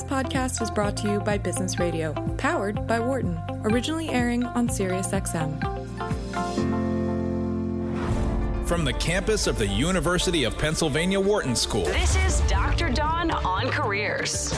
This podcast is brought to you by Business Radio, powered by Wharton, originally airing on SiriusXM. From the campus of the University of Pennsylvania Wharton School. This is Dr. Dawn on Careers.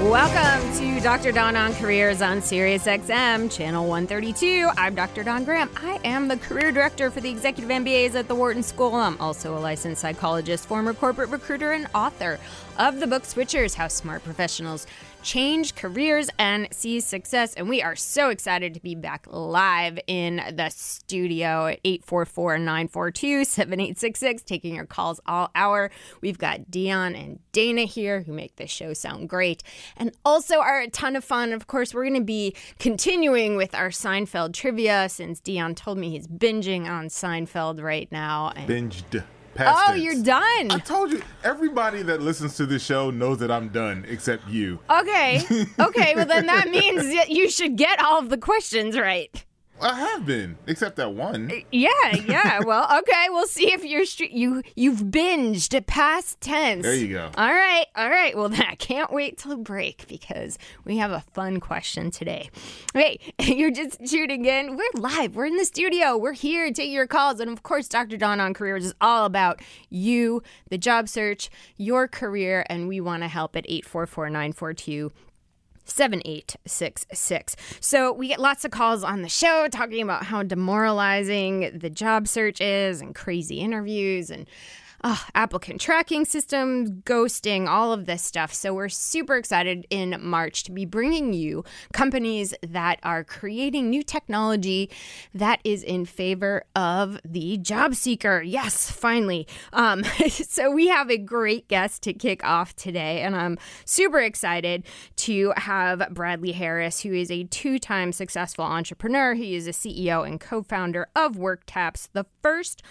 Welcome to Dr. Dawn on Careers on SiriusXM, channel 132. I'm Dr. Dawn Graham. I am the career director for the executive MBAs at the Wharton School. I'm also a licensed psychologist, former corporate recruiter, and author of the book Switchers How Smart Professionals change careers and seize success. And we are so excited to be back live in the studio at 844 942 7866, taking your calls all hour. We've got Dion and Dana here who make this show sound great and also are a ton of fun. Of course, we're going to be continuing with our Seinfeld trivia since Dion told me he's binging on Seinfeld right now. And- Binged. Past Oh, tense. you're done. I told you, everybody that listens to this show knows that I'm done, except you. Okay. Okay. Well, then that means that you should get all of the questions right. I have been, except that one. Eh, yeah. Yeah. Well, okay. We'll see if you're str- you you've binged past tense. There you go. All right. All right. Well, then I can't wait till break because we have a fun question today. Hey, you're just tuning in. We're live. We're in the studio. We're here to take your calls, and of course, Dr. Dawn on Careers is all about you, the job search, your career, and we want to help at eight four four nine four two. 7866. So we get lots of calls on the show talking about how demoralizing the job search is and crazy interviews and uh, applicant tracking systems, ghosting, all of this stuff. So we're super excited in March to be bringing you companies that are creating new technology that is in favor of the job seeker. Yes, finally. Um, so we have a great guest to kick off today, and I'm super excited to have Bradley Harris, who is a two-time successful entrepreneur. He is a CEO and co-founder of WorkTaps, the first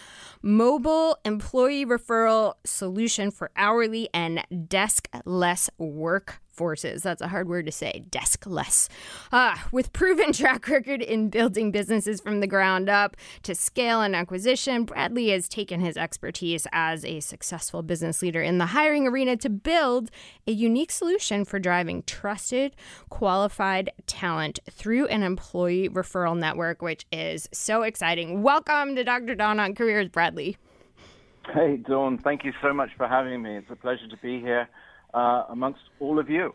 mobile employee referral solution for hourly and desk-less workforces. That's a hard word to say, desk-less. Uh, with proven track record in building businesses from the ground up to scale and acquisition, Bradley has taken his expertise as a successful business leader in the hiring arena to build a unique solution for driving trusted, qualified talent through an employee referral network, which is so exciting. Welcome to Dr. Dawn on Careers, Bradley. Hey, Dawn, thank you so much for having me. It's a pleasure to be here uh, amongst all of you.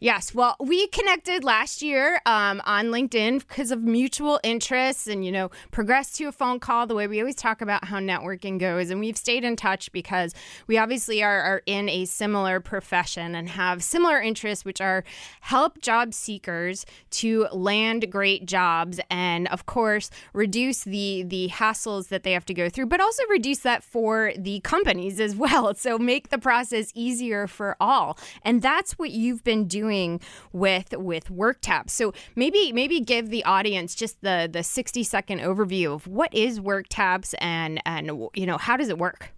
Yes, well, we connected last year um, on LinkedIn because of mutual interests and, you know, progressed to a phone call the way we always talk about how networking goes. And we've stayed in touch because we obviously are, are in a similar profession and have similar interests, which are help job seekers to land great jobs and, of course, reduce the, the hassles that they have to go through, but also reduce that for the companies as well. So make the process easier for all. And that's what you've been doing with with WorkTap. So maybe maybe give the audience just the the 60 second overview of what is WorkTaps and and you know how does it work?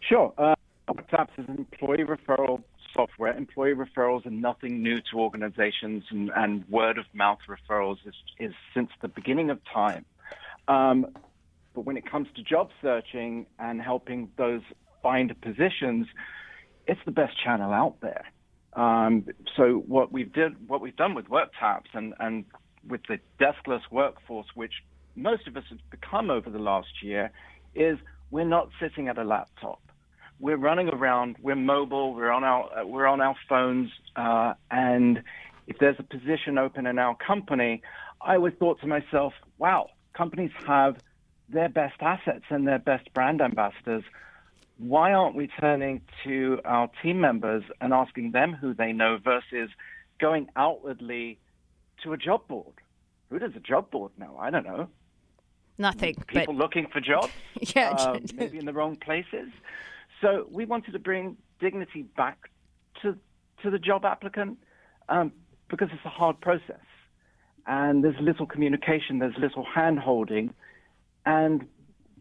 Sure. Uh, WorkTaps is an employee referral software. Employee referrals are nothing new to organizations, and, and word of mouth referrals is, is since the beginning of time. Um, but when it comes to job searching and helping those find positions, it's the best channel out there. Um, so what we've did, what we've done with WorkTaps and, and with the deskless workforce, which most of us have become over the last year, is we're not sitting at a laptop. We're running around. We're mobile. We're on our we're on our phones. Uh, and if there's a position open in our company, I always thought to myself, "Wow, companies have their best assets and their best brand ambassadors why aren't we turning to our team members and asking them who they know versus going outwardly to a job board? Who does a job board know? I don't know. Nothing. People but looking for jobs, Yeah, uh, maybe in the wrong places. So we wanted to bring dignity back to to the job applicant um, because it's a hard process, and there's little communication, there's little hand holding, and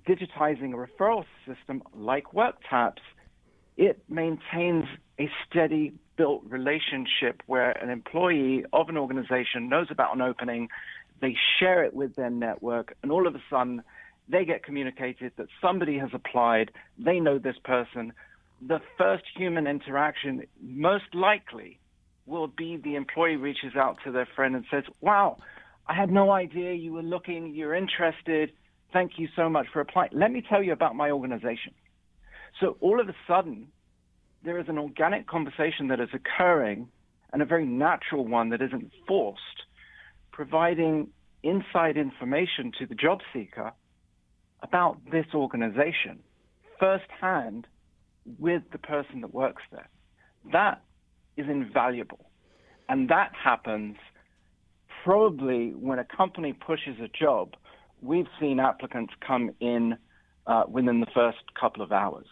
digitizing a referral system like WorkTaps it maintains a steady built relationship where an employee of an organization knows about an opening, they share it with their network, and all of a sudden they get communicated that somebody has applied, they know this person. The first human interaction, most likely, will be the employee reaches out to their friend and says, Wow, I had no idea you were looking, you're interested. Thank you so much for applying. Let me tell you about my organization. So all of a sudden, there is an organic conversation that is occurring and a very natural one that isn't forced, providing inside information to the job seeker about this organization firsthand with the person that works there. That is invaluable. And that happens probably when a company pushes a job. We've seen applicants come in uh, within the first couple of hours.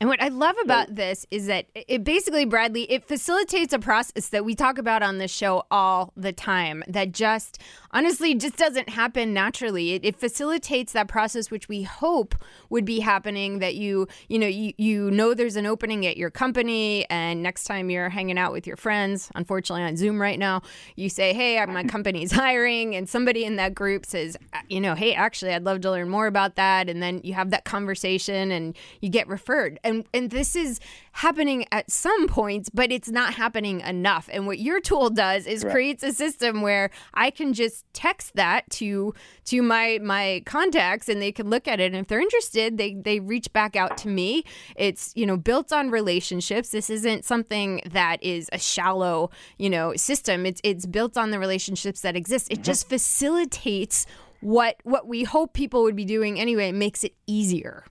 And what I love about this is that it basically, Bradley, it facilitates a process that we talk about on this show all the time that just honestly just doesn't happen naturally. It, it facilitates that process which we hope would be happening that you, you know, you, you know there's an opening at your company and next time you're hanging out with your friends, unfortunately on Zoom right now, you say, "Hey, my company's hiring." And somebody in that group says, uh, you know, "Hey, actually, I'd love to learn more about that." And then you have that conversation and you get referred and and this is happening at some points, but it's not happening enough. And what your tool does is right. creates a system where I can just text that to to my my contacts and they can look at it and if they're interested, they they reach back out to me. It's, you know, built on relationships. This isn't something that is a shallow, you know, system. It's it's built on the relationships that exist. It mm-hmm. just facilitates what what we hope people would be doing anyway. It makes it easier.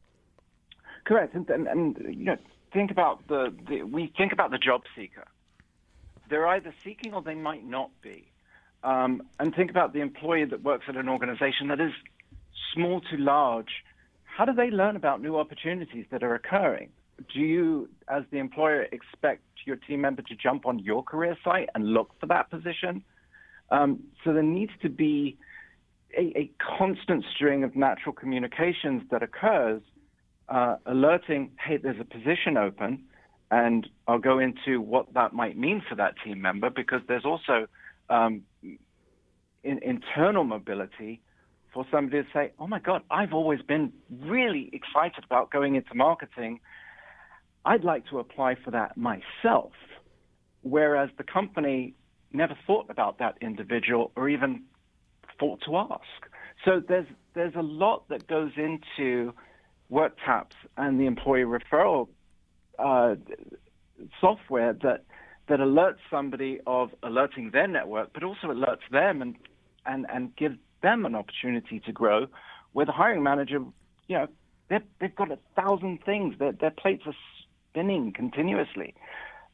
Correct, and, and, and you know, think about the, the we think about the job seeker. They're either seeking or they might not be. Um, and think about the employee that works at an organization that is small to large. How do they learn about new opportunities that are occurring? Do you, as the employer, expect your team member to jump on your career site and look for that position? Um, so there needs to be a, a constant string of natural communications that occurs uh, alerting, hey, there's a position open, and I'll go into what that might mean for that team member because there's also um, in, internal mobility for somebody to say, oh my God, I've always been really excited about going into marketing. I'd like to apply for that myself. Whereas the company never thought about that individual or even thought to ask. So there's there's a lot that goes into WorkTaps and the employee referral uh, software that that alerts somebody of alerting their network, but also alerts them and and and gives them an opportunity to grow. Where the hiring manager, you know, they've they've got a thousand things. Their their plates are spinning continuously,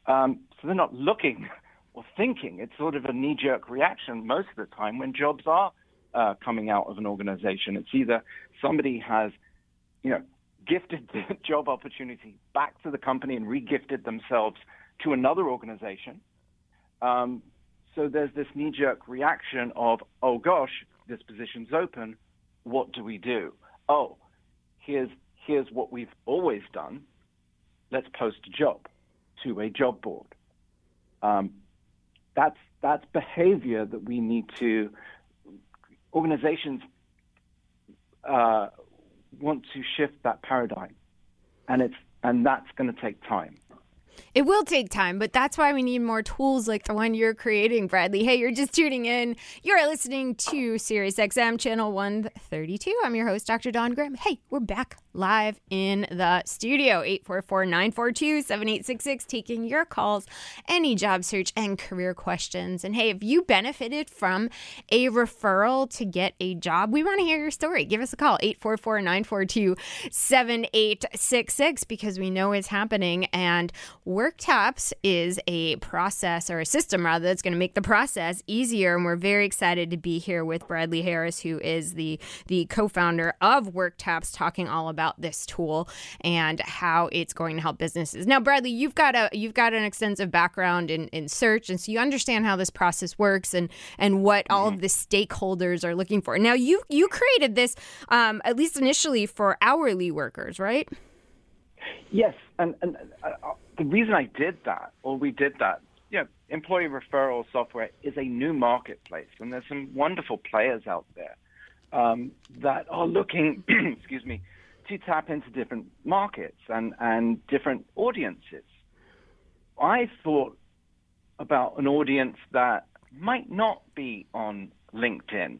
um, so they're not looking or thinking. It's sort of a knee jerk reaction most of the time when jobs are uh, coming out of an organization. It's either somebody has you know, gifted the job opportunity back to the company and regifted themselves to another organization. Um, so there's this knee-jerk reaction of, oh gosh, this position's open. What do we do? Oh, here's here's what we've always done. Let's post a job to a job board. Um, that's that's behavior that we need to organizations uh, want to shift that paradigm, and it's and that's going to take time. It will take time, but that's why we need more tools like the one you're creating, Bradley. Hey, you're just tuning in. You're listening to Sirius XM channel 132. I'm your host, Dr. Dawn Graham. Hey, we're back live in the studio. 844-942-7866 taking your calls, any job search and career questions. And hey, if you benefited from a referral to get a job, we want to hear your story. Give us a call 844-942-7866 because we know it's happening and WorkTaps is a process or a system rather that's going to make the process easier. And we're very excited to be here with Bradley Harris, who is the the co-founder of WorkTaps, talking all about this tool and how it's going to help businesses. Now, Bradley, you've got a you've got an extensive background in, in search, and so you understand how this process works and and what all of mm-hmm. the stakeholders are looking for. Now, you you created this um, at least initially for hourly workers, right? Yes, and, and uh, uh, the reason I did that, or we did that, you know, employee referral software is a new marketplace, and there's some wonderful players out there um, that are looking, excuse me, to tap into different markets and, and different audiences. I thought about an audience that might not be on LinkedIn.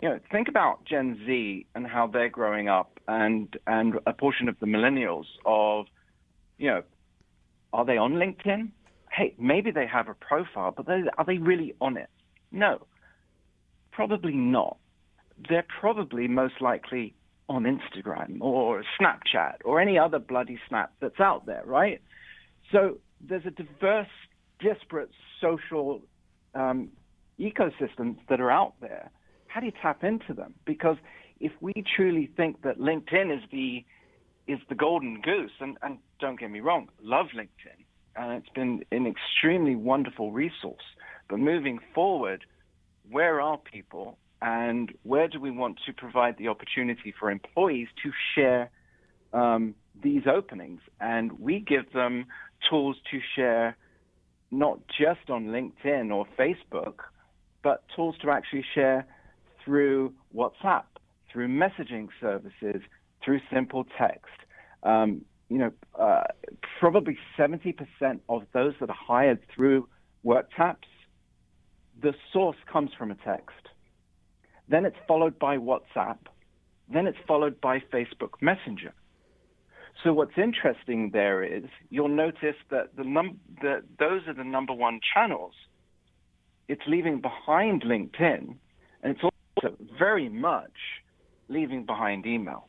You know, think about Gen Z and how they're growing up, and and a portion of the millennials of, you know, are they on LinkedIn? Hey, maybe they have a profile, but are they really on it? No, probably not. They're probably most likely on Instagram or Snapchat or any other bloody snap that's out there, right? So there's a diverse, disparate social um, ecosystems that are out there. How do you tap into them? Because if we truly think that LinkedIn is the is the golden goose, and, and don't get me wrong, love LinkedIn, and it's been an extremely wonderful resource. But moving forward, where are people and where do we want to provide the opportunity for employees to share um, these openings? And we give them tools to share not just on LinkedIn or Facebook, but tools to actually share through WhatsApp, through messaging services, through simple text. Um, you know, uh, probably 70% of those that are hired through WorkTaps, the source comes from a text. Then it's followed by WhatsApp. Then it's followed by Facebook Messenger. So what's interesting there is you'll notice that the num- those are the number one channels. It's leaving behind LinkedIn, and it's also very much leaving behind email.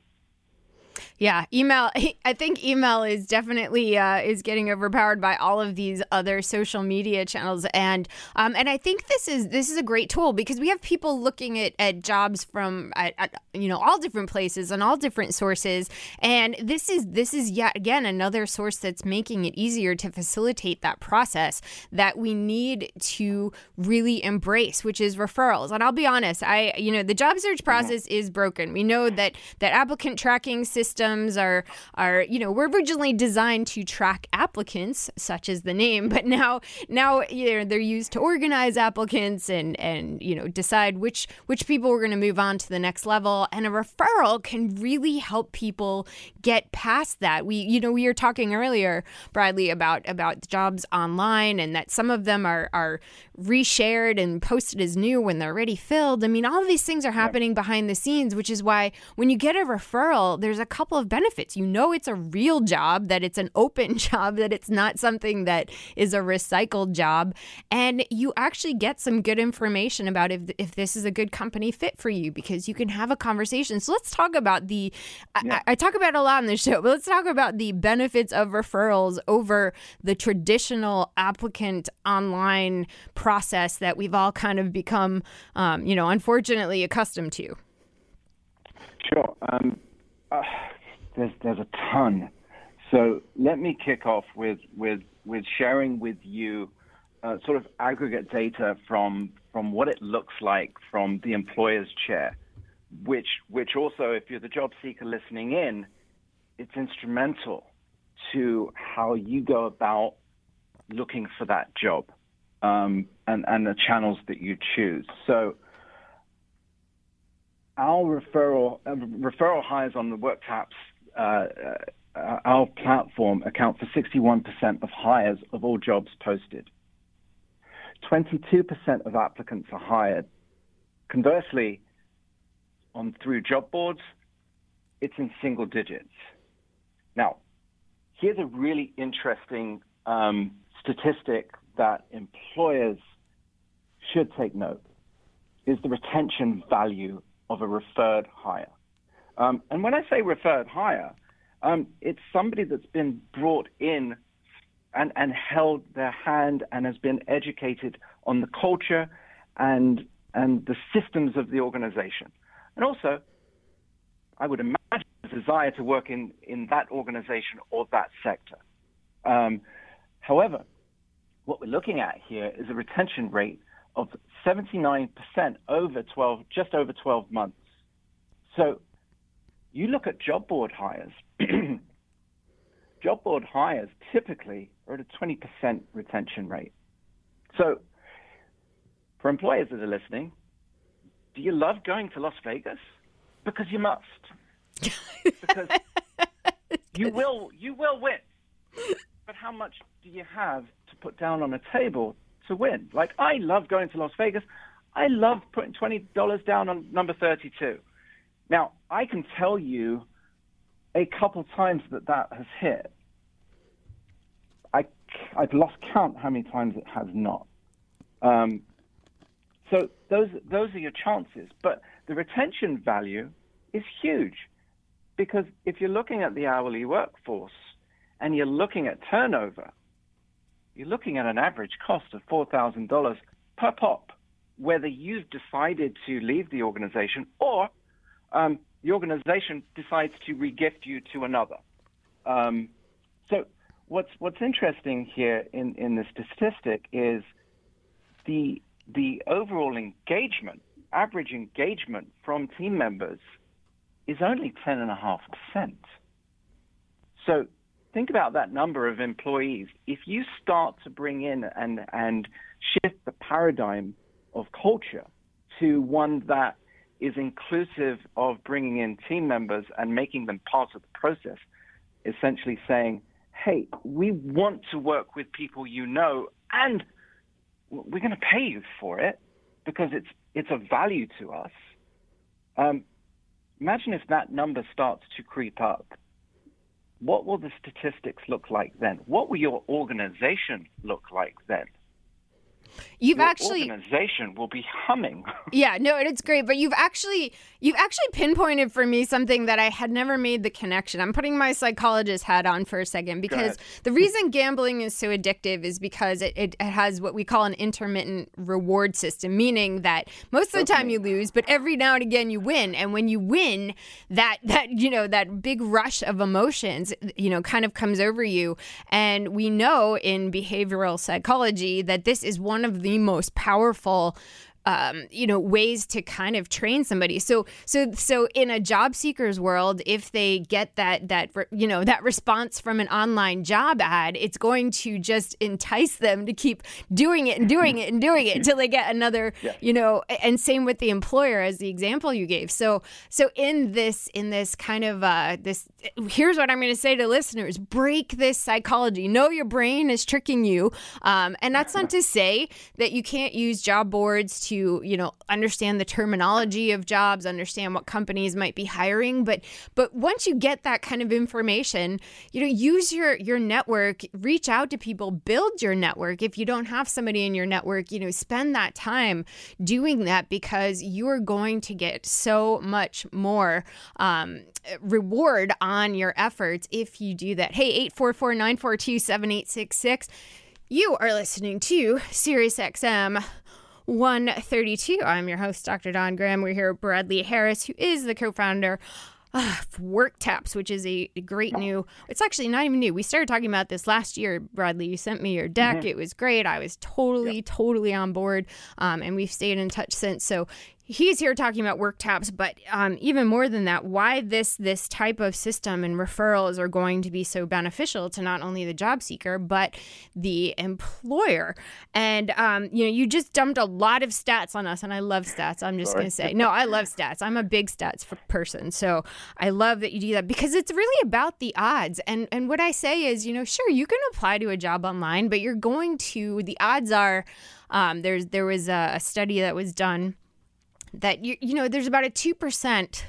Yeah, email. I think email is definitely uh, is getting overpowered by all of these other social media channels, and um, and I think this is this is a great tool because we have people looking at, at jobs from at, at, you know all different places and all different sources, and this is this is yet again another source that's making it easier to facilitate that process that we need to really embrace, which is referrals. And I'll be honest, I you know the job search process is broken. We know that that applicant tracking system systems are are you know were originally designed to track applicants, such as the name, but now now you know, they're used to organize applicants and and you know decide which which people we're going to move on to the next level. And a referral can really help people get past that. We you know we were talking earlier, Bradley, about about jobs online and that some of them are are reshared and posted as new when they're already filled. I mean, all of these things are happening behind the scenes, which is why when you get a referral, there's a couple of benefits. You know, it's a real job, that it's an open job, that it's not something that is a recycled job. And you actually get some good information about if, if this is a good company fit for you because you can have a conversation. So let's talk about the, yeah. I, I talk about a lot on the show, but let's talk about the benefits of referrals over the traditional applicant online process that we've all kind of become, um, you know, unfortunately accustomed to. Sure. Um, uh, there's there's a ton. So let me kick off with with with sharing with you uh, sort of aggregate data from from what it looks like from the employer's chair, which which also, if you're the job seeker listening in, it's instrumental to how you go about looking for that job um, and, and the channels that you choose. So our referral uh, referral hires on the WorkTaps, uh, uh, our platform account for 61% of hires of all jobs posted. 22% of applicants are hired. Conversely, on through job boards, it's in single digits. Now, here's a really interesting um, statistic that employers should take note is the retention value of a referred hire. Um, and when I say referred hire, um, it's somebody that's been brought in and, and held their hand and has been educated on the culture and, and the systems of the organization. And also, I would imagine a desire to work in, in that organization or that sector. Um, however, what we're looking at here is a retention rate of 79% over 12, just over 12 months. So you look at job board hires, job board hires typically are at a 20% retention rate. So, for employers that are listening, do you love going to Las Vegas? Because you must. because you will you will win. But how much do you have to put down on a table to win? Like I love going to Las Vegas. I love putting twenty dollars down on number thirty-two. Now I can tell you a couple times that that has hit. I I've lost count how many times it has not. Um, so those those are your chances, but the retention value is huge because if you're looking at the hourly workforce and you're looking at turnover, you're looking at an average cost of four thousand dollars per pop, whether you've decided to leave the organization or um, the organization decides to regift you to another. Um, so what's what's interesting here in, in the statistic is the the overall engagement, average engagement from team members is only 10.5%. So think about that number of employees. If you start to bring in and, and shift the paradigm of culture to one that is inclusive of bringing in team members and making them part of the process, essentially saying, hey, we want to work with people you know and we're going to pay you for it because it's it's a value to us. Um, imagine if that number starts to creep up. What will the statistics look like then? What will your organization look like then? You've Your actually organization will be humming. Yeah, no, and it's great, but you've actually you've actually pinpointed for me something that I had never made the connection. I'm putting my psychologist hat on for a second because the reason gambling is so addictive is because it, it, it has what we call an intermittent reward system, meaning that most of the time you lose, but every now and again you win. And when you win, that that you know, that big rush of emotions, you know, kind of comes over you. And we know in behavioral psychology that this is one of the most powerful um, you know ways to kind of train somebody. So so so in a job seeker's world if they get that that you know that response from an online job ad it's going to just entice them to keep doing it and doing it and doing it until they get another you know and same with the employer as the example you gave. So so in this in this kind of uh this here's what i'm going to say to listeners break this psychology. Know your brain is tricking you. Um, and that's not to say that you can't use job boards to you know understand the terminology of jobs understand what companies might be hiring. But but once you get that kind of information you know use your your network reach out to people build your network. If you don't have somebody in your network you know spend that time doing that because you are going to get so much more um, reward on your efforts if you do that. Hey 844 942 7866 you are listening to SiriusXM 132. I'm your host, Dr. Dawn Graham. We're here with Bradley Harris, who is the co founder of WorkTaps, which is a great new, it's actually not even new. We started talking about this last year, Bradley. You sent me your deck. It was great. I was totally, totally on board. Um, and we've stayed in touch since. So he's here talking about WorkTaps but um, even more than that why this this type of system and referrals are going to be so beneficial to not only the job seeker but the employer. And um, you know you just dumped a lot of stats on us and i love stats i'm just going to say. No i love stats. I'm a big stats person so i love that you do that because it's really about the odds. And and what i say is you know sure you can apply to a job online but you're going to the odds are um, there's there was a, a study that was done that you you know there's about a 2%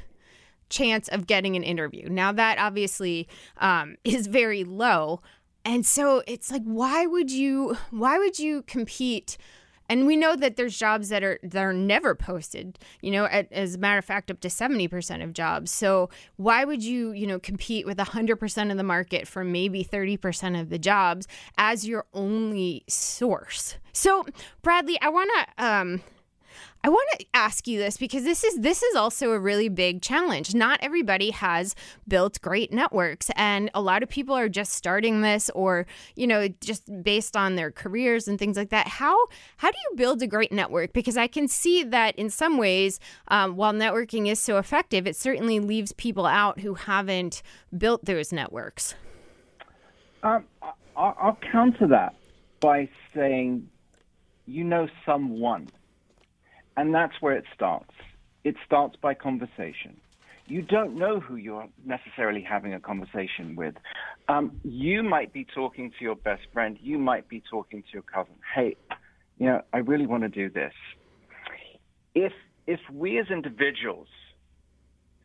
chance of getting an interview. Now that obviously um, is very low. And so it's like why would you why would you compete and we know that there's jobs that are that are never posted, you know, at, as a matter of fact, up to 70% of jobs. So why would you, you know, compete with 100% of the market for maybe 30% of the jobs as your only source? So Bradley, I want to um, I want to ask you this because this is this is also a really big challenge. Not everybody has built great networks and a lot of people are just starting this or, you know, just based on their careers and things like that. How how do you build a great network? Because I can see that in some ways, um, while networking is so effective, it certainly leaves people out who haven't built those networks. Um, I'll counter that by saying, you know someone. And that's where it starts. It starts by conversation. You don't know who you're necessarily having a conversation with. Um, you might be talking to your best friend. You might be talking to your cousin. Hey, you know, I really want to do this. If if we as individuals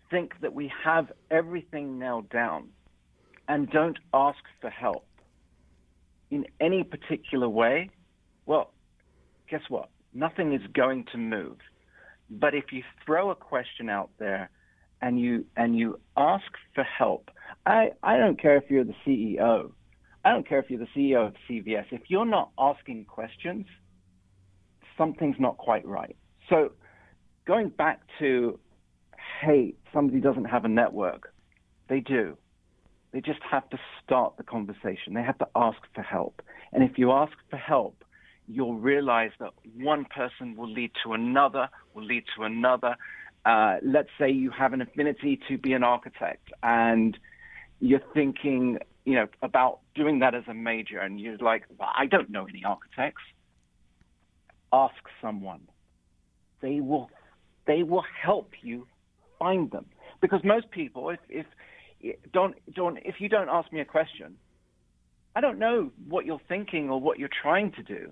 think that we have everything nailed down and don't ask for help in any particular way, well, guess what? Nothing is going to move. But if you throw a question out there and you and you ask for help, I, I don't care if you're the CEO. I don't care if you're the CEO of CVS. If you're not asking questions, something's not quite right. So going back to, hey, somebody doesn't have a network. They do. They just have to start the conversation. They have to ask for help. And if you ask for help, you'll realize that one person will lead to another, will lead to another. Uh, let's say you have an affinity to be an architect and you're thinking, you know, about doing that as a major and you're like, well, I don't know any architects. Ask someone. They will, they will help you find them. Because most people, if, if don't, don't, if you don't ask me a question, I don't know what you're thinking or what you're trying to do.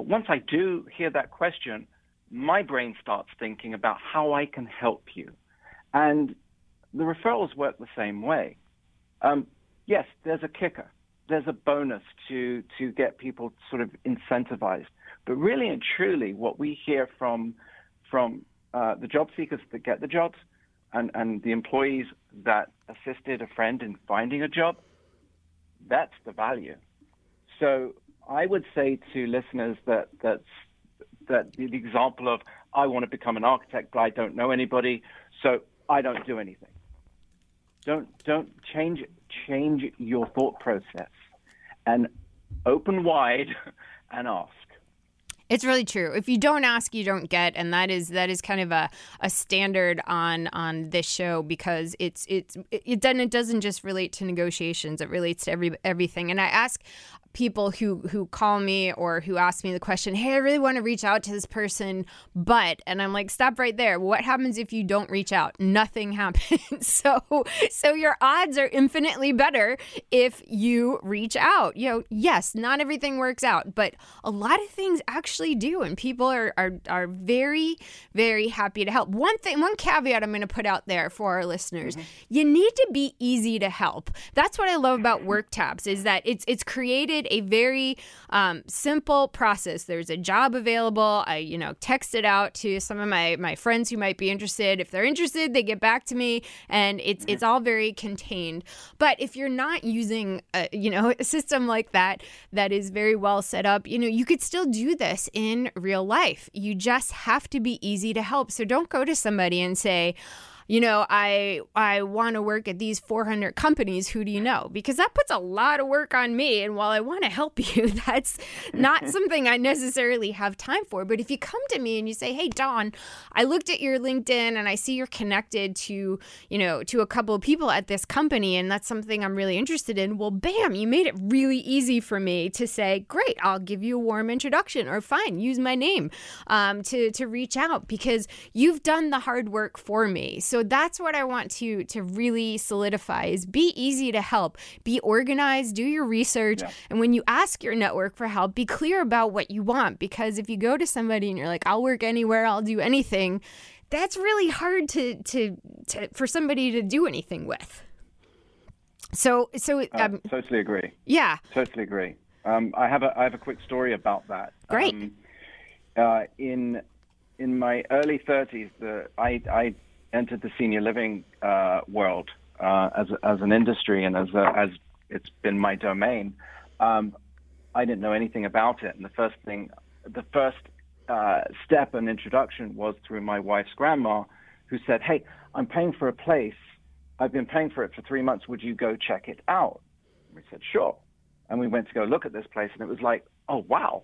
But once I do hear that question, my brain starts thinking about how I can help you. And the referrals work the same way. Um, yes, there's a kicker. There's a bonus to, to get people sort of incentivized. But really and truly, what we hear from, from uh, the job seekers that get the jobs and, and the employees that assisted a friend in finding a job, that's the value. So I would say to listeners that that's that the example of I want to become an architect, but I don't know anybody, so I don't do anything. Don't don't change change your thought process and open wide and ask. It's really true. If you don't ask, you don't get, and that is that is kind of a, a standard on on this show because it's it's it doesn't it doesn't just relate to negotiations. It relates to every everything. And I ask people who who call me or who ask me the question, "Hey, I really want to reach out to this person, but," and I'm like, "Stop right there. What happens if you don't reach out? Nothing happens. so so your odds are infinitely better if you reach out. You know, yes, not everything works out, but a lot of things actually do, and people are are are very very happy to help. One thing, one caveat I'm going to put out there for our listeners: mm-hmm. you need to be easy to help. That's what I love about WorkTaps is that it's it's created a very um, simple process. There's a job available. I, you know, text it out to some of my my friends who might be interested. If they're interested, they get back to me, and it's it's all very contained. But if you're not using, a, you know, a system like that that is very well set up, you know, you could still do this in real life. You just have to be easy to help. So don't go to somebody and say, you know, I I want to work at these 400 companies. Who do you know? Because that puts a lot of work on me. And while I want to help you, that's not something I necessarily have time for. But if you come to me and you say, "Hey, Dawn, I looked at your LinkedIn and I see you're connected to, you know, to a couple of people at this company, and that's something I'm really interested in." Well, bam, you made it really easy for me to say, "Great, I'll give you a warm introduction," or "Fine, use my name um, to to reach out," because you've done the hard work for me. So that's what I want to to really solidify is be easy to help, be organized, do your research, yeah. and when you ask your network for help, be clear about what you want because if you go to somebody and you're like, "I'll work anywhere, I'll do anything," that's really hard to to, to for somebody to do anything with. So so um, uh, totally agree. Yeah, totally agree. Um, I have a I have a quick story about that. Great. Um, uh, in in my early 30s, the, I, I entered the senior living uh, world uh, as as an industry and as a, as it's been my domain. Um, I didn't know anything about it, and the first thing, the first uh, step and introduction was through my wife's grandma, who said, "Hey, I'm paying for a place. I've been paying for it for three months. Would you go check it out?" And we said, "Sure." And we went to go look at this place, and it was like, "Oh wow,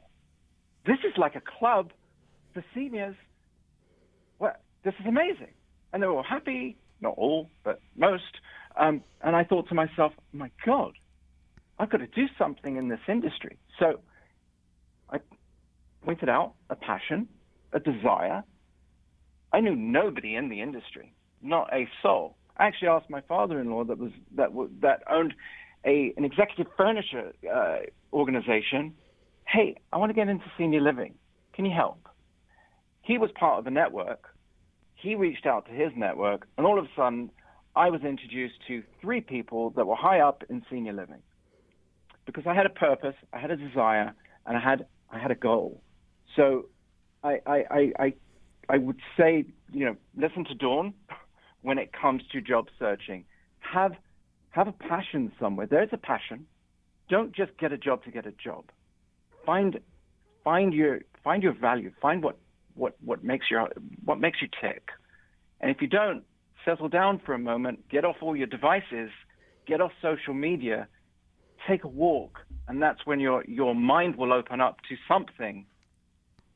this is like a club for seniors. Well, this is amazing." And they were all happy, not all, but most. Um, and I thought to myself, my God, I've got to do something in this industry. So I pointed out a passion, a desire. I knew nobody in the industry, not a soul. I actually asked my father-in-law that was that that owned a an executive furniture uh, organization. Hey, I want to get into senior living. Can you help? He was part of a network. He reached out to his network, and all of a sudden, I was introduced to three people that were high up in senior living because I had a purpose, I had a desire, and I had I had a goal. So I I I I, would say you know listen to Dawn when it comes to job searching. Have have a passion somewhere. There's a passion. Don't just get a job to get a job. Find find your find your value. Find what what what makes your what makes you tick. And if you don't, settle down for a moment, get off all your devices, get off social media, take a walk, and that's when your your mind will open up to something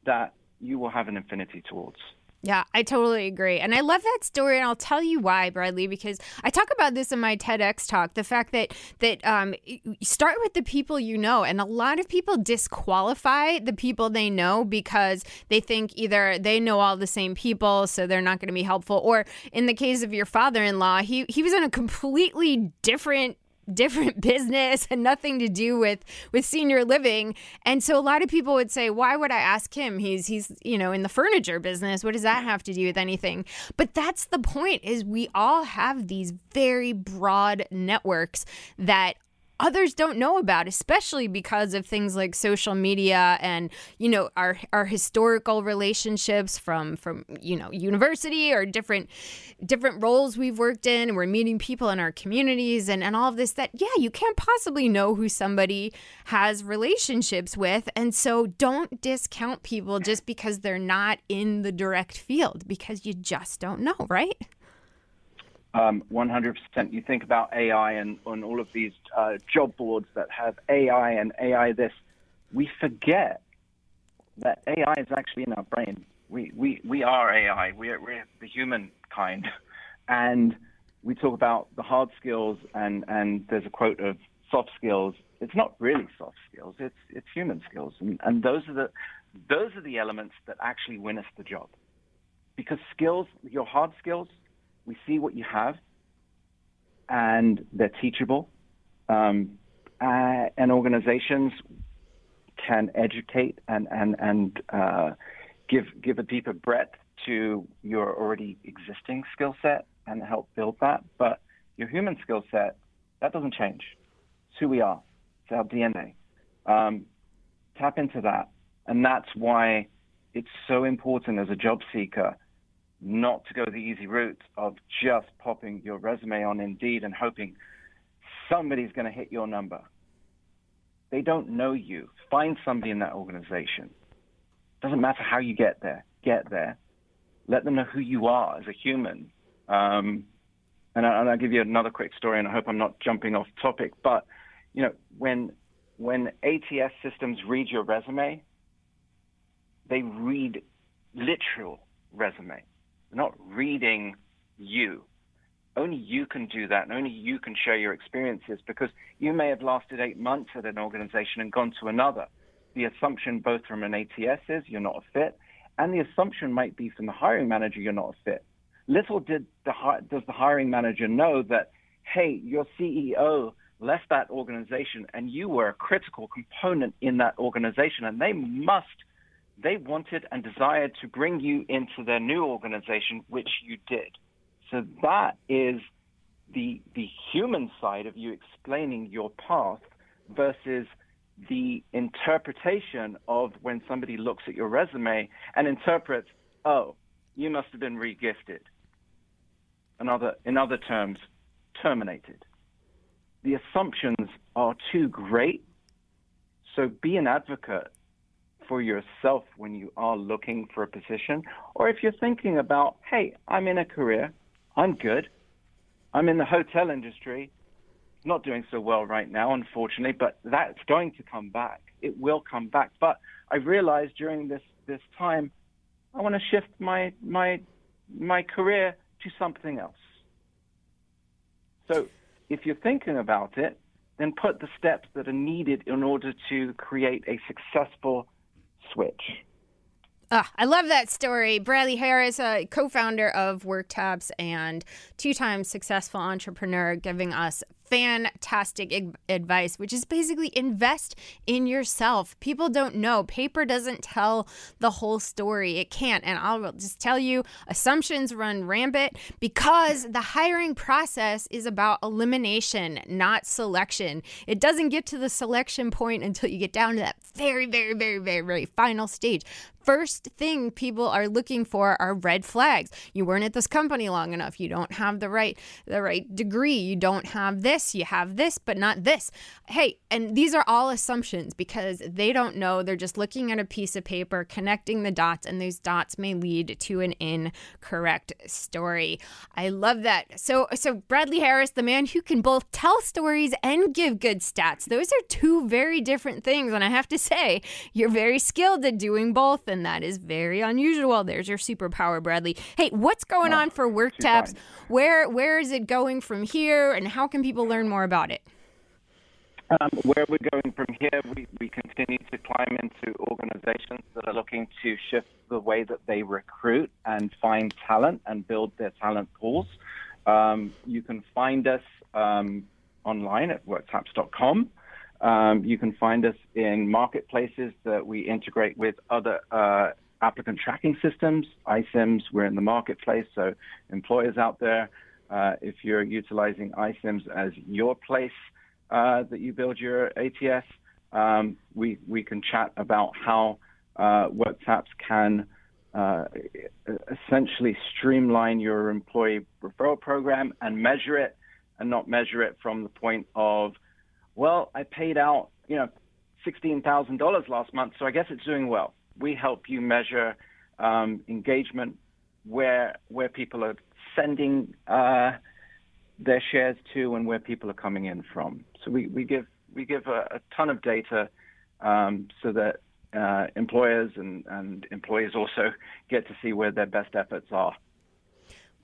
that you will have an affinity towards. Yeah, I totally agree. And I love that story and I'll tell you why, Bradley, because I talk about this in my TEDx talk, the fact that that um, start with the people you know and a lot of people disqualify the people they know because they think either they know all the same people so they're not going to be helpful or in the case of your father-in-law, he he was in a completely different different business and nothing to do with with senior living. And so a lot of people would say why would i ask him? He's he's you know in the furniture business. What does that have to do with anything? But that's the point is we all have these very broad networks that others don't know about, especially because of things like social media and you know our our historical relationships from from you know university or different different roles we've worked in. And we're meeting people in our communities and and all of this. That yeah, you can't possibly know who somebody has relationships with, and so don't discount people just because they're not in the direct field because you just don't know, right? Um, 100%. You think about AI and all of these uh, job boards that have AI and AI this, we forget that AI is actually in our brain. We, we, we are AI. We're, we're the human kind. And we talk about the hard skills and, and there's a quote of soft skills. It's not really soft skills. It's, it's human skills. And, and those are the, those are the elements that actually win us the job. Because skills, your hard skills, we see what you have, and they're teachable. Um, uh, and organizations can educate and and and uh, give give a deeper breadth to your already existing skill set and help build that. But your human skill set that doesn't change. It's who we are. It's our DNA. Um, tap into that, and that's why it's so important as a job seeker not to go the easy route of just popping your resume on Indeed and hoping somebody's going to hit your number. They don't know you. Find somebody in that organization. Doesn't matter how you get there. Get there. Let them know who you are as a human. Um, and, I, will give you another quick story, and I hope I'm not jumping off topic. But you know, when when ATS systems read your resume, they read literal resume not reading you. Only you can do that, and only you can share your experiences because you may have lasted eight months at an organization and gone to another. The assumption, both from an ATS, is you're not a fit, and the assumption might be from the hiring manager you're not a fit. Little did the does the hiring manager know that, hey, your CEO left that organization and you were a critical component in that organization, and they must they wanted and desired to bring you into their new organization, which you did. So that is the the human side of you explaining your path versus the interpretation of when somebody looks at your resume and interprets, oh, you must have been regifted. In other, in other terms, terminated. The assumptions are too great. So be an advocate for yourself when you are looking for a position, or if you're thinking about, hey, I'm in a career, I'm good, I'm in the hotel industry, not doing so well right now, unfortunately, but that's going to come back. It will come back. But I realized during this this time, I want to shift my my my career to something else. So if you're thinking about it, then put the steps that are needed in order to create a successful switch. Uh, I love that story. Bradley Harris, uh, co founder of WorkTaps and two times successful entrepreneur, giving us fantastic advice, which is basically invest in yourself. People don't know. Paper doesn't tell the whole story. It can't. And I'll just tell you assumptions run rampant because the hiring process is about elimination, not selection. It doesn't get to the selection point until you get down to that very, very, very, very, very final stage first thing people are looking for are red flags. You weren't at this company long enough. You don't have the right the right degree. You don't have this you have this, but not this. Hey, and these are all assumptions because they don't know. They're just looking at a piece of paper, connecting the dots, and those dots may lead to an incorrect story. I love that. So, so Bradley Harris, the man who can both tell stories and give good stats, those are two very different things. And I have to say, you're very skilled at doing both, and that is very unusual. There's your superpower, Bradley. Hey, what's going on for WorkTaps? Where where is it going from here, and how can people learn more about it? Um, where we're going from here, we, we continue to climb into organizations that are looking to shift the way that they recruit and find talent and build their talent pools. Um, you can find us um, online at worktaps.com. Um, you can find us in marketplaces that we integrate with other uh, applicant tracking systems, iCIMS. We're in the marketplace, so employers out there uh, if you're utilizing iCIMS as your place uh, that you build your ATS, um, we, we can chat about how uh, WorkTaps can uh, essentially streamline your employee referral program and measure it and not measure it from the point of, well, I paid out, you know, $16,000 last month, so I guess it's doing well. We help you measure um, engagement where where people are sending uh, their shares to and where people are coming in from. So we, we give we give a, a ton of data um, so that uh, employers and, and employees also get to see where their best efforts are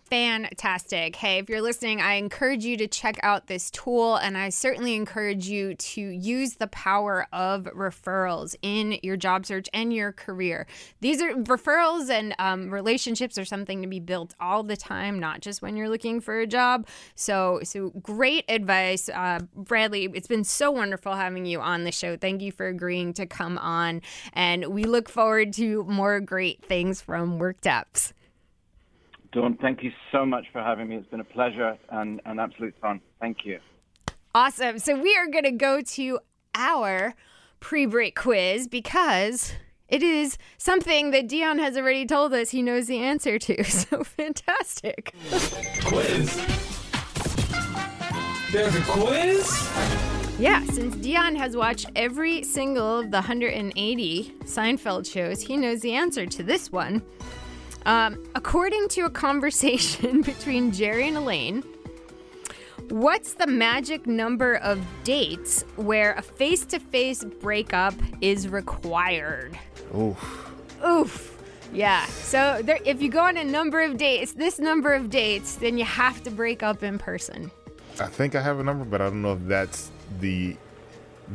fantastic. Hey, if you're listening, I encourage you to check out this tool and I certainly encourage you to use the power of referrals in your job search and your career. These are referrals and um, relationships are something to be built all the time, not just when you're looking for a job. So, so great advice, uh, Bradley. It's been so wonderful having you on the show. Thank you for agreeing to come on, and we look forward to more great things from WorkTaps. Dawn, thank you so much for having me. It's been a pleasure and an absolute fun. Thank you. Awesome. So we are going to go to our pre-break quiz because it is something that Dion has already told us he knows the answer to. So fantastic. Quiz. There's a quiz? Yeah, since Dion has watched every single of the 180 Seinfeld shows, he knows the answer to this one. Um, according to a conversation between Jerry and Elaine, what's the magic number of dates where a face to face breakup is required? Oof. Oof. Yeah. So there, if you go on a number of dates, this number of dates, then you have to break up in person. I think I have a number, but I don't know if that's the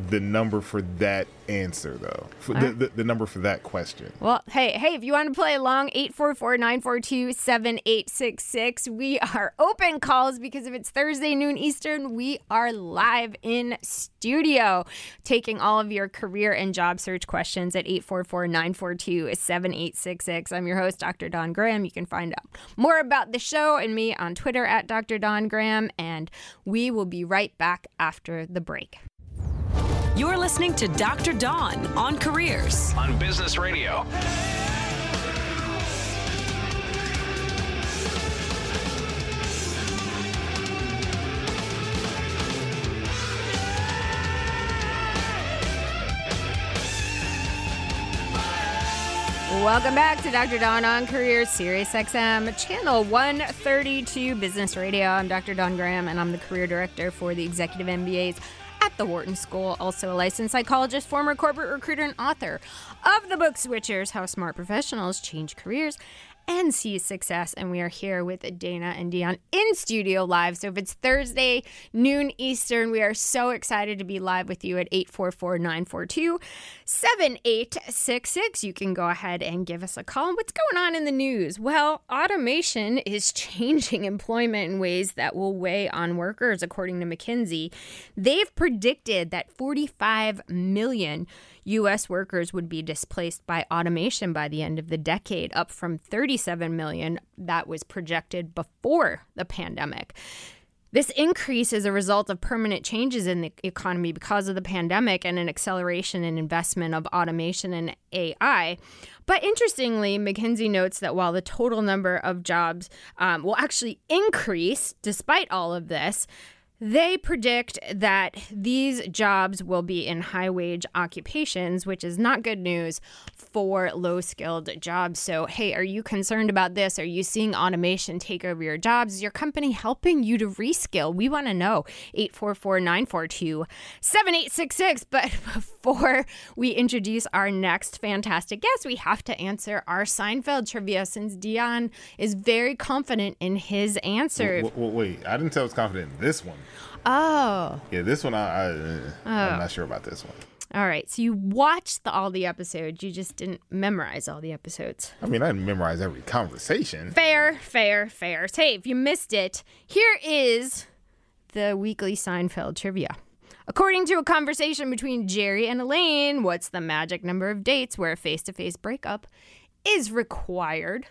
the number for that answer though. For the, the, the, number for that question. Well hey hey if you want to play along 844-942-7866 we are open calls because if it's thursday noon eastern we are live in studio taking all of your career and job search questions at 844-942-7866 i'm your host dr dawn graham. You can find out more about the show and me on twitter at dr dawn graham and we will be right back after the break you're listening to Dr. Dawn on Careers on Business Radio. Welcome back to Dr. Dawn on Careers, Sirius XM, channel 132 Business Radio. I'm Dr. Dawn Graham, and I'm the career director for the Executive MBAs at the Wharton School, also a licensed psychologist, former corporate recruiter, and author of the book Switchers How Smart Professionals Change Careers, and seize success. And we are here with Dana and Dion in studio live. So if it's Thursday, noon Eastern, we are so excited to be live with you at 844 942 7866. You can go ahead and give us a call. What's going on in the news? Well, automation is changing employment in ways that will weigh on workers, according to McKinsey. They've predicted that 45 million U.S. workers would be displaced by automation by the end of the decade, up from 37 million that was projected before the pandemic. This increase is a result of permanent changes in the economy because of the pandemic and an acceleration in investment of automation and AI. But interestingly, McKinsey notes that while the total number of jobs um, will actually increase despite all of this, they predict that these jobs will be in high wage occupations, which is not good news for low skilled jobs. So, hey, are you concerned about this? Are you seeing automation take over your jobs? Is your company helping you to reskill? We want to know. 844 942 7866. But before we introduce our next fantastic guest, we have to answer our Seinfeld trivia since Dion is very confident in his answer. W- w- wait, I didn't tell I was confident in this one. Oh. Yeah, this one, I, I, I'm not sure about this one. All right. So you watched the, all the episodes. You just didn't memorize all the episodes. I mean, I didn't memorize every conversation. Fair, fair, fair. So, hey, if you missed it, here is the weekly Seinfeld trivia. According to a conversation between Jerry and Elaine, what's the magic number of dates where a face to face breakup is required?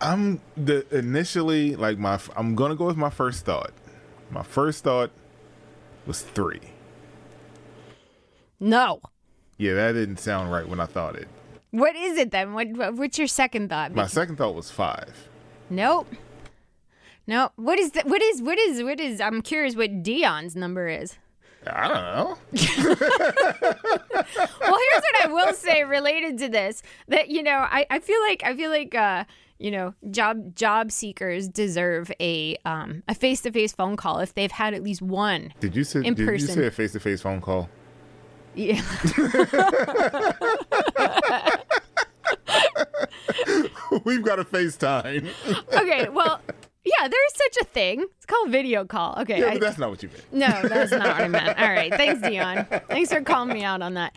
I'm the initially like my. I'm gonna go with my first thought. My first thought was three. No. Yeah, that didn't sound right when I thought it. What is it then? What, what what's your second thought? My second thought was five. Nope. No. What is that? What is what is what is? I'm curious what Dion's number is. I don't know. Well, here's what I will say related to this. That you know, I, I feel like I feel like uh, you know, job job seekers deserve a um a face to face phone call if they've had at least one. Did you say? In did person. you say a face to face phone call? Yeah. We've got a FaceTime. okay. Well, yeah, there's such a thing. It's called video call. Okay. yeah, I- that's not what you meant. No, that's not what I meant. All right. Thanks, Dion. Thanks for calling me out on that.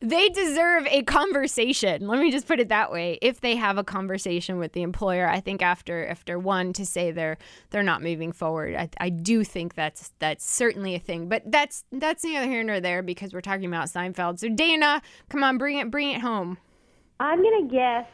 They deserve a conversation. Let me just put it that way. If they have a conversation with the employer, I think after after one to say they're they're not moving forward, I, I do think that's that's certainly a thing. But that's that's neither here nor there because we're talking about Seinfeld. So Dana, come on, bring it bring it home. I'm gonna guess.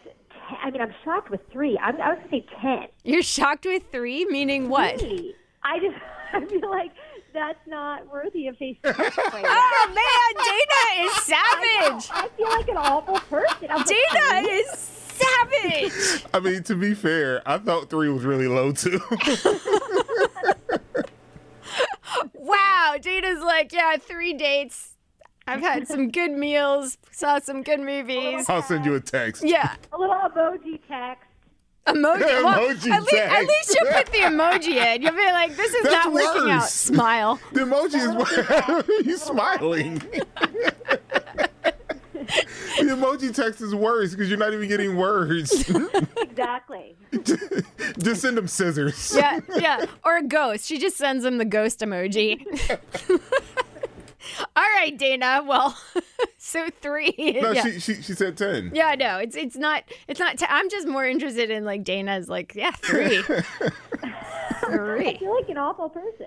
Ten, I mean, I'm shocked with three. I'm, I was gonna say ten. You're shocked with three, meaning what? Three. I just I feel like that's not worthy of face to face. Oh man, Dana is savage. I feel like an awful person. I'm Dana three? is savage. I mean, to be fair, I thought three was really low too. Wow, Dana's like, yeah, three dates. I've had some good meals, saw some good movies. I'll send you a text. Yeah, a little emoji text. emoji. Well, Emoji at, least, at least you put the emoji in. You'll be like, this is That's not working out. Smile. The emoji is where he's smiling. the emoji text is worse because you're not even getting words. Exactly. Just send them scissors. Yeah, yeah. Or a ghost. She just sends him the ghost emoji. All right, Dana. Well, so three. No, yeah. she, she she said ten. Yeah, no, it's it's not it's not. T- I'm just more interested in like Dana's like yeah three, three. I three. feel like an awful person.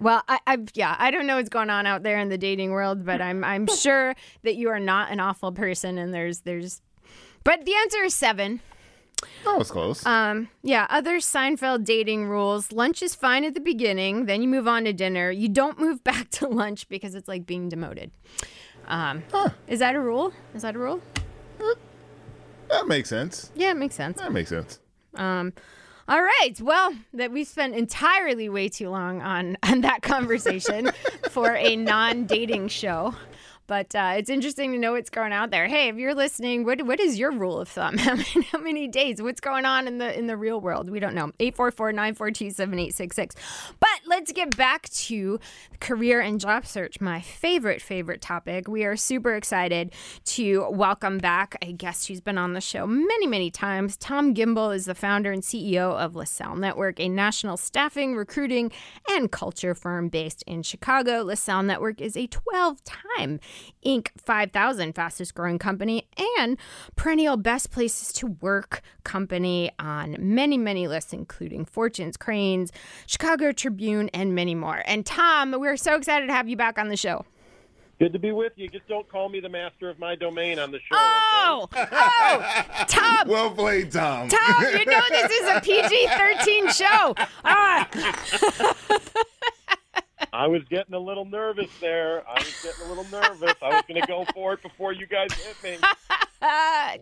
Well, I, I yeah I don't know what's going on out there in the dating world, but I'm I'm sure that you are not an awful person, and there's there's, but the answer is seven. That was close. Um, yeah, other Seinfeld dating rules. Lunch is fine at the beginning, then you move on to dinner. You don't move back to lunch because it's like being demoted. Um, is that a rule? Is that a rule? that makes sense. Yeah, it makes sense. That makes sense. Um, all right. Well, that we spent entirely way too long on on that conversation for a non-dating show. But uh, it's interesting to know what's going out there. Hey, if you're listening, what what is your rule of thumb? How many, how many days? What's going on in the in the real world? We don't know. 844-942-7866. But let's get back to career and job search, my favorite favorite topic. We are super excited to welcome back a guest who's been on the show many many times. Tom Gimbel is the founder and CEO of LaSalle Network, a national staffing, recruiting, and culture firm based in Chicago. LaSalle Network is a 12 time Inc. 5000 fastest growing company and perennial best places to work company on many, many lists, including Fortune's, Crain's, Chicago Tribune, and many more. And Tom, we're so excited to have you back on the show. Good to be with you. Just don't call me the master of my domain on the show. Oh, okay? oh, Tom. well played, Tom. Tom, you know this is a PG 13 show. Ah. I was getting a little nervous there. I was getting a little nervous. I was going to go for it before you guys hit me. I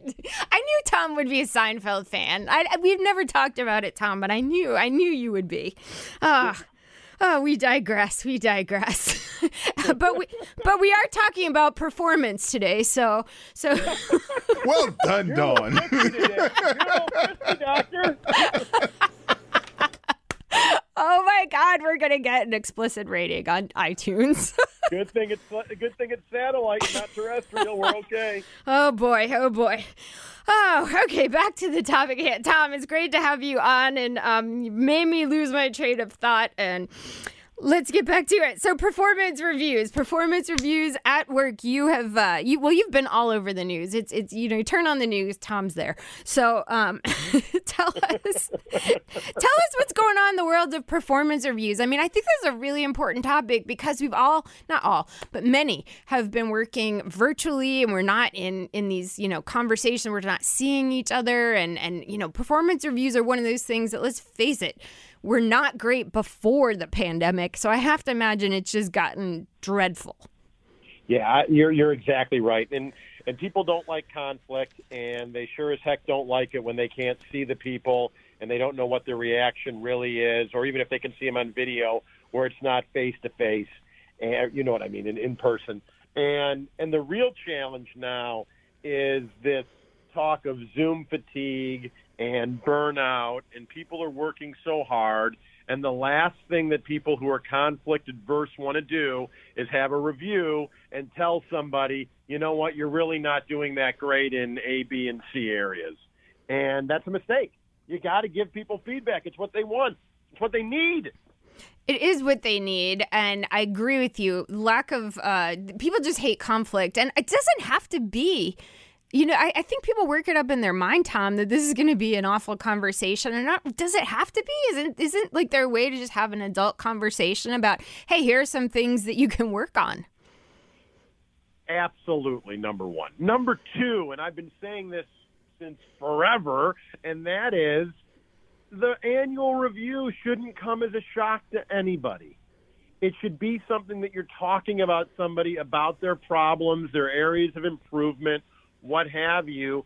knew Tom would be a Seinfeld fan. I, we've never talked about it, Tom, but I knew, I knew you would be. Ah. Oh, we digress. We digress. but we but we are talking about performance today. So so. well done, Dawn. doctor. oh my God, we're gonna get an explicit rating on iTunes. good thing it's good thing it's satellite, not terrestrial. We're okay. Oh boy. Oh boy. Oh, okay. Back to the topic. Tom, it's great to have you on, and um, you made me lose my train of thought. And let's get back to it. So, performance reviews, performance reviews at work. You have, uh, you well, you've been all over the news. It's, it's, you know, you turn on the news, Tom's there. So, um, tell us, tell us what's going on in the world of performance reviews. I mean, I think this is a really important topic because we've all, not all, but many have been working virtually, and we're not in in these, you know, conversations. We're not seeing each other, and and you know, performance reviews are one of those things that, let's face it were not great before the pandemic. So I have to imagine it's just gotten dreadful. Yeah, you're you're exactly right. And and people don't like conflict and they sure as heck don't like it when they can't see the people and they don't know what their reaction really is or even if they can see them on video where it's not face to face and you know what I mean in, in person. And and the real challenge now is this talk of Zoom fatigue and burnout, and people are working so hard. And the last thing that people who are conflict adverse want to do is have a review and tell somebody, you know what, you're really not doing that great in A, B, and C areas. And that's a mistake. You got to give people feedback. It's what they want, it's what they need. It is what they need, and I agree with you. Lack of uh, people just hate conflict, and it doesn't have to be you know, I, I, think people work it up in their mind, Tom, that this is going to be an awful conversation. And not, does it have to be? Isn't isn't like their way to just have an adult conversation about, hey, here are some things that you can work on? Absolutely, number one. Number two, and I've been saying this since forever, and that is the annual review shouldn't come as a shock to anybody. It should be something that you're talking about somebody about their problems, their areas of improvement what have you,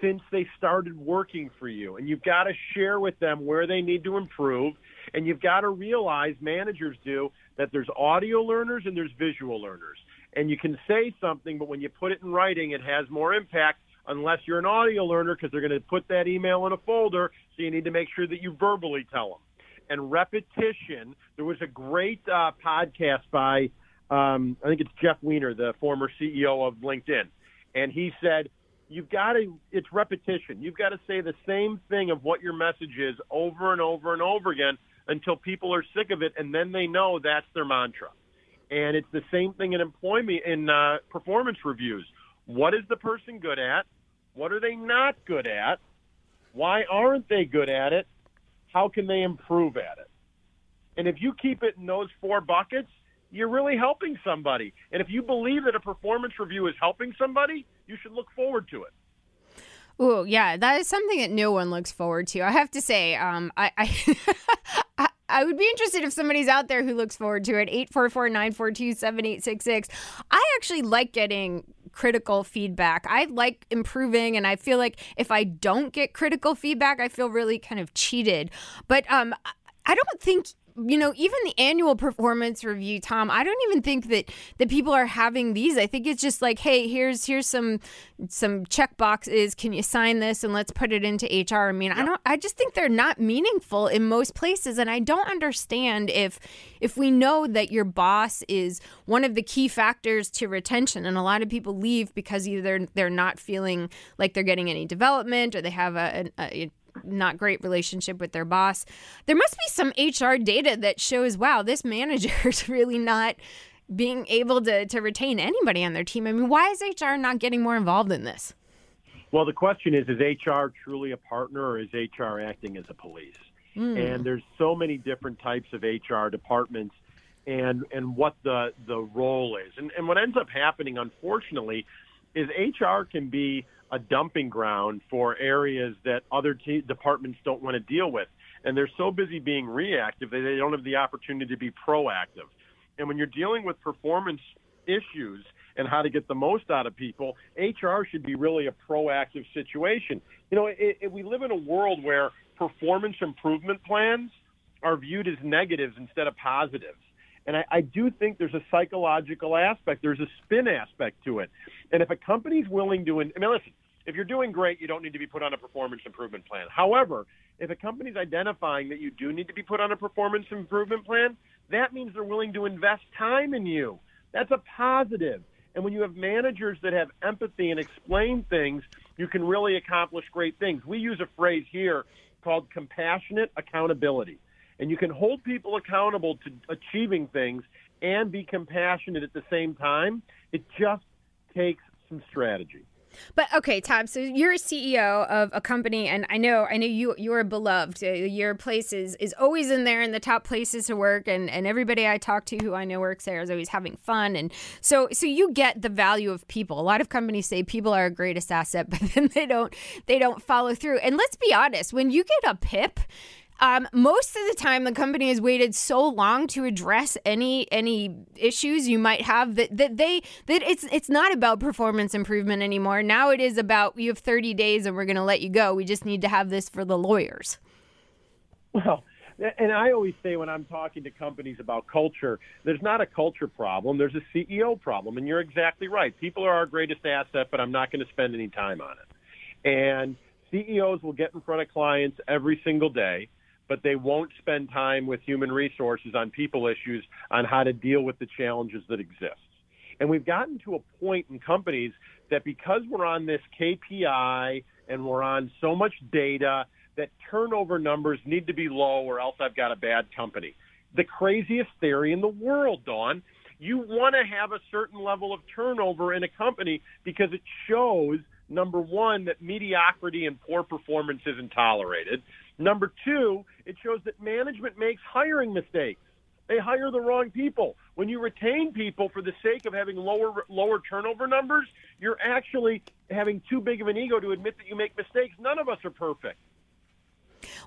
since they started working for you. And you've got to share with them where they need to improve. And you've got to realize, managers do, that there's audio learners and there's visual learners. And you can say something, but when you put it in writing, it has more impact unless you're an audio learner because they're going to put that email in a folder. So you need to make sure that you verbally tell them. And repetition, there was a great uh, podcast by, um, I think it's Jeff Weiner, the former CEO of LinkedIn and he said, you've got to, it's repetition. You've got to say the same thing of what your message is over and over and over again until people are sick of it, and then they know that's their mantra. And it's the same thing in employment, in uh, performance reviews. What is the person good at? What are they not good at? Why aren't they good at it? How can they improve at it? And if you keep it in those four buckets, you're really helping somebody. And if you believe that a performance review is helping somebody, you should look forward to it. Oh yeah, that is something that no one looks forward to. I have to say, um, I, I, I would be interested if somebody's out there who looks forward to it. 844-942-7866. I actually like getting critical feedback. I like improving and I feel like if I don't get critical feedback, I feel really kind of cheated. But um I don't think you know, even the annual performance review, Tom, I don't even think that that people are having these. I think it's just like, hey, here's here's some some check boxes. Can you sign this and let's put it into HR? I mean, I don't. I just think they're not meaningful in most places, and I don't understand if if we know that your boss is one of the key factors to retention, and a lot of people leave because either they're not feeling like they're getting any development or they have a, a, a not great relationship with their boss. There must be some HR data that shows, wow, this manager is really not being able to, to retain anybody on their team. I mean, why is HR not getting more involved in this? Well, the question is is HR truly a partner or is HR acting as a police? Mm. And there's so many different types of HR departments and and what the the role is. And and what ends up happening unfortunately is HR can be a dumping ground for areas that other t- departments don't want to deal with. And they're so busy being reactive that they don't have the opportunity to be proactive. And when you're dealing with performance issues and how to get the most out of people, HR should be really a proactive situation. You know, it, it, we live in a world where performance improvement plans are viewed as negatives instead of positives. And I, I do think there's a psychological aspect. There's a spin aspect to it. And if a company's willing to, I mean, listen, if you're doing great, you don't need to be put on a performance improvement plan. However, if a company's identifying that you do need to be put on a performance improvement plan, that means they're willing to invest time in you. That's a positive. And when you have managers that have empathy and explain things, you can really accomplish great things. We use a phrase here called compassionate accountability and you can hold people accountable to achieving things and be compassionate at the same time. It just takes some strategy. But okay, Tom. So you're a CEO of a company, and I know, I know you you're beloved. Uh, your place is, is always in there in the top places to work, and, and everybody I talk to who I know works there is always having fun. And so so you get the value of people. A lot of companies say people are our greatest asset, but then they don't they don't follow through. And let's be honest, when you get a PIP um, most of the time, the company has waited so long to address any any issues you might have that, that they that it's it's not about performance improvement anymore. Now it is about you have 30 days and we're going to let you go. We just need to have this for the lawyers. Well, and I always say when I'm talking to companies about culture, there's not a culture problem, there's a CEO problem. And you're exactly right. People are our greatest asset, but I'm not going to spend any time on it. And CEOs will get in front of clients every single day but they won't spend time with human resources on people issues on how to deal with the challenges that exist. And we've gotten to a point in companies that because we're on this KPI and we're on so much data that turnover numbers need to be low or else I've got a bad company. The craziest theory in the world, Dawn. You want to have a certain level of turnover in a company because it shows, number one, that mediocrity and poor performance isn't tolerated. Number two, it shows that management makes hiring mistakes. They hire the wrong people. When you retain people for the sake of having lower lower turnover numbers, you're actually having too big of an ego to admit that you make mistakes. None of us are perfect.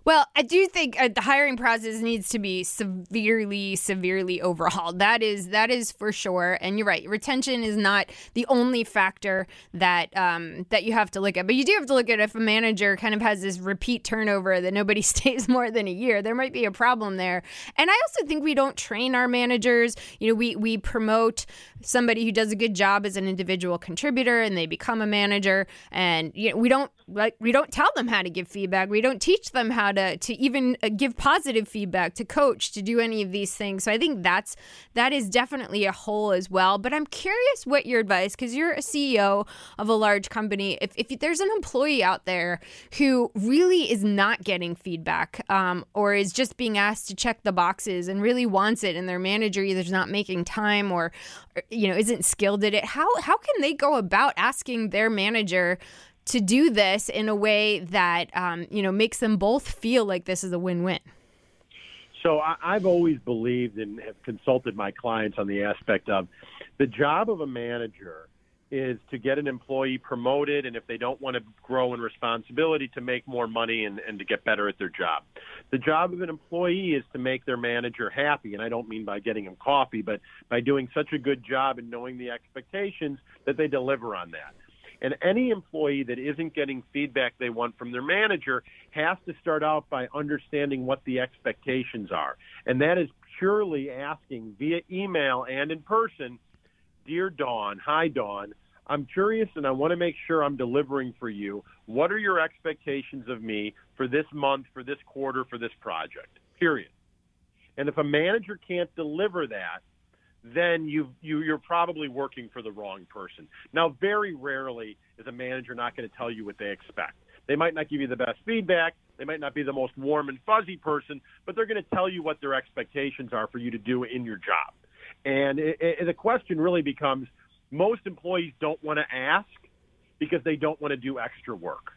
Well, I do think uh, the hiring process needs to be severely, severely overhauled. That is that is for sure. And you're right, retention is not the only factor that um, that you have to look at. But you do have to look at if a manager kind of has this repeat turnover that nobody stays more than a year. There might be a problem there. And I also think we don't train our managers. You know, we we promote somebody who does a good job as an individual contributor, and they become a manager. And you know, we don't like we don't tell them how to give feedback. We don't teach them how to to even uh, give positive feedback to coach to do any of these things. So I think that's that is definitely a hole as well. But I'm curious what your advice because you're a CEO of a large company. If if there's an employee out there who really is not getting feedback um, or is just being asked to check the boxes and really wants it, and their manager either is not making time or, or you know isn't skilled at it, how how can they go about asking their manager? To do this in a way that um, you know makes them both feel like this is a win-win. So I, I've always believed and have consulted my clients on the aspect of the job of a manager is to get an employee promoted and if they don't want to grow in responsibility to make more money and, and to get better at their job. The job of an employee is to make their manager happy and I don't mean by getting him coffee but by doing such a good job and knowing the expectations that they deliver on that. And any employee that isn't getting feedback they want from their manager has to start out by understanding what the expectations are. And that is purely asking via email and in person, Dear Dawn, hi Dawn, I'm curious and I want to make sure I'm delivering for you. What are your expectations of me for this month, for this quarter, for this project? Period. And if a manager can't deliver that, then you you you're probably working for the wrong person. Now, very rarely is a manager not going to tell you what they expect. They might not give you the best feedback. They might not be the most warm and fuzzy person, but they're going to tell you what their expectations are for you to do in your job. And it, it, the question really becomes: most employees don't want to ask because they don't want to do extra work.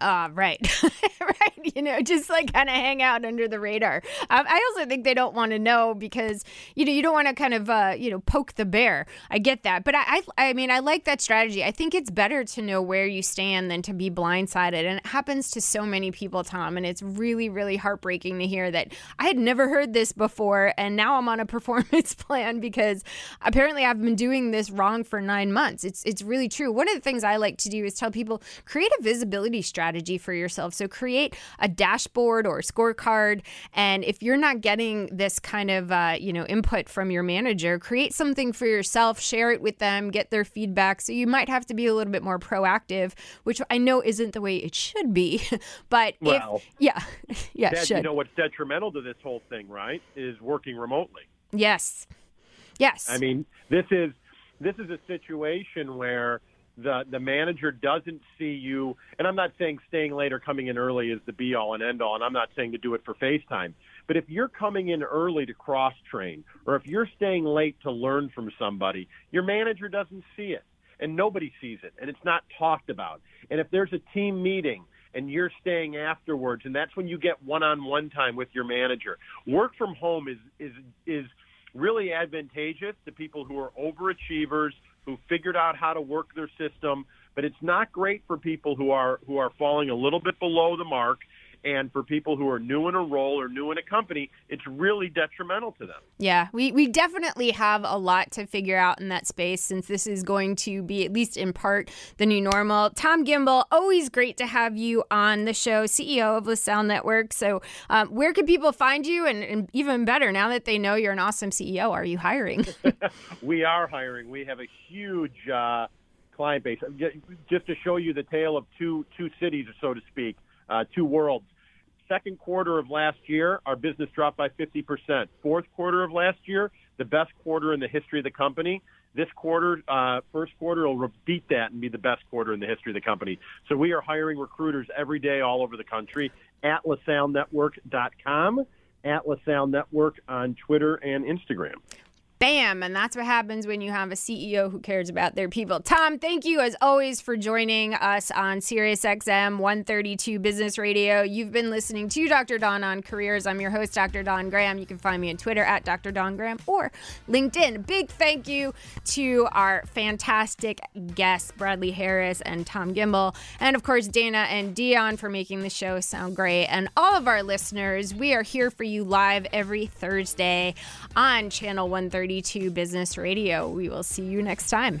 Uh, right. right. You know, just like kind of hang out under the radar. Um, I also think they don't want to know because, you know, you don't want to kind of, uh, you know, poke the bear. I get that. But I, I, I mean, I like that strategy. I think it's better to know where you stand than to be blindsided. And it happens to so many people, Tom. And it's really, really heartbreaking to hear that I had never heard this before. And now I'm on a performance plan because apparently I've been doing this wrong for nine months. It's, it's really true. One of the things I like to do is tell people create a visibility strategy strategy for yourself. So create a dashboard or a scorecard. And if you're not getting this kind of uh, you know input from your manager, create something for yourself, share it with them, get their feedback. So you might have to be a little bit more proactive, which I know isn't the way it should be. but well, if, yeah, yeah, that, should. you know what's detrimental to this whole thing, right? Is working remotely. Yes. Yes. I mean, this is this is a situation where the the manager doesn't see you and I'm not saying staying late or coming in early is the be all and end all and I'm not saying to do it for FaceTime but if you're coming in early to cross train or if you're staying late to learn from somebody your manager doesn't see it and nobody sees it and it's not talked about. And if there's a team meeting and you're staying afterwards and that's when you get one-on-one time with your manager. Work from home is is is really advantageous to people who are overachievers who figured out how to work their system, but it's not great for people who are who are falling a little bit below the mark and for people who are new in a role or new in a company, it's really detrimental to them. Yeah, we, we definitely have a lot to figure out in that space since this is going to be, at least in part, the new normal. Tom Gimbel, always great to have you on the show, CEO of LaSalle Network. So, um, where can people find you? And, and, even better, now that they know you're an awesome CEO, are you hiring? we are hiring. We have a huge uh, client base. Just to show you the tale of two two cities, so to speak, uh, two worlds second quarter of last year, our business dropped by 50%. Fourth quarter of last year, the best quarter in the history of the company. This quarter, uh, first quarter, will beat that and be the best quarter in the history of the company. So we are hiring recruiters every day all over the country at LaSalleNetwork.com, at LaSalle on Twitter and Instagram. Bam. And that's what happens when you have a CEO who cares about their people. Tom, thank you as always for joining us on SiriusXM 132 Business Radio. You've been listening to Dr. Dawn on Careers. I'm your host, Dr. Dawn Graham. You can find me on Twitter at Dr. Dawn Graham or LinkedIn. Big thank you to our fantastic guests, Bradley Harris and Tom Gimbel. And of course, Dana and Dion for making the show sound great. And all of our listeners, we are here for you live every Thursday on Channel 132. 32 Business Radio. We will see you next time.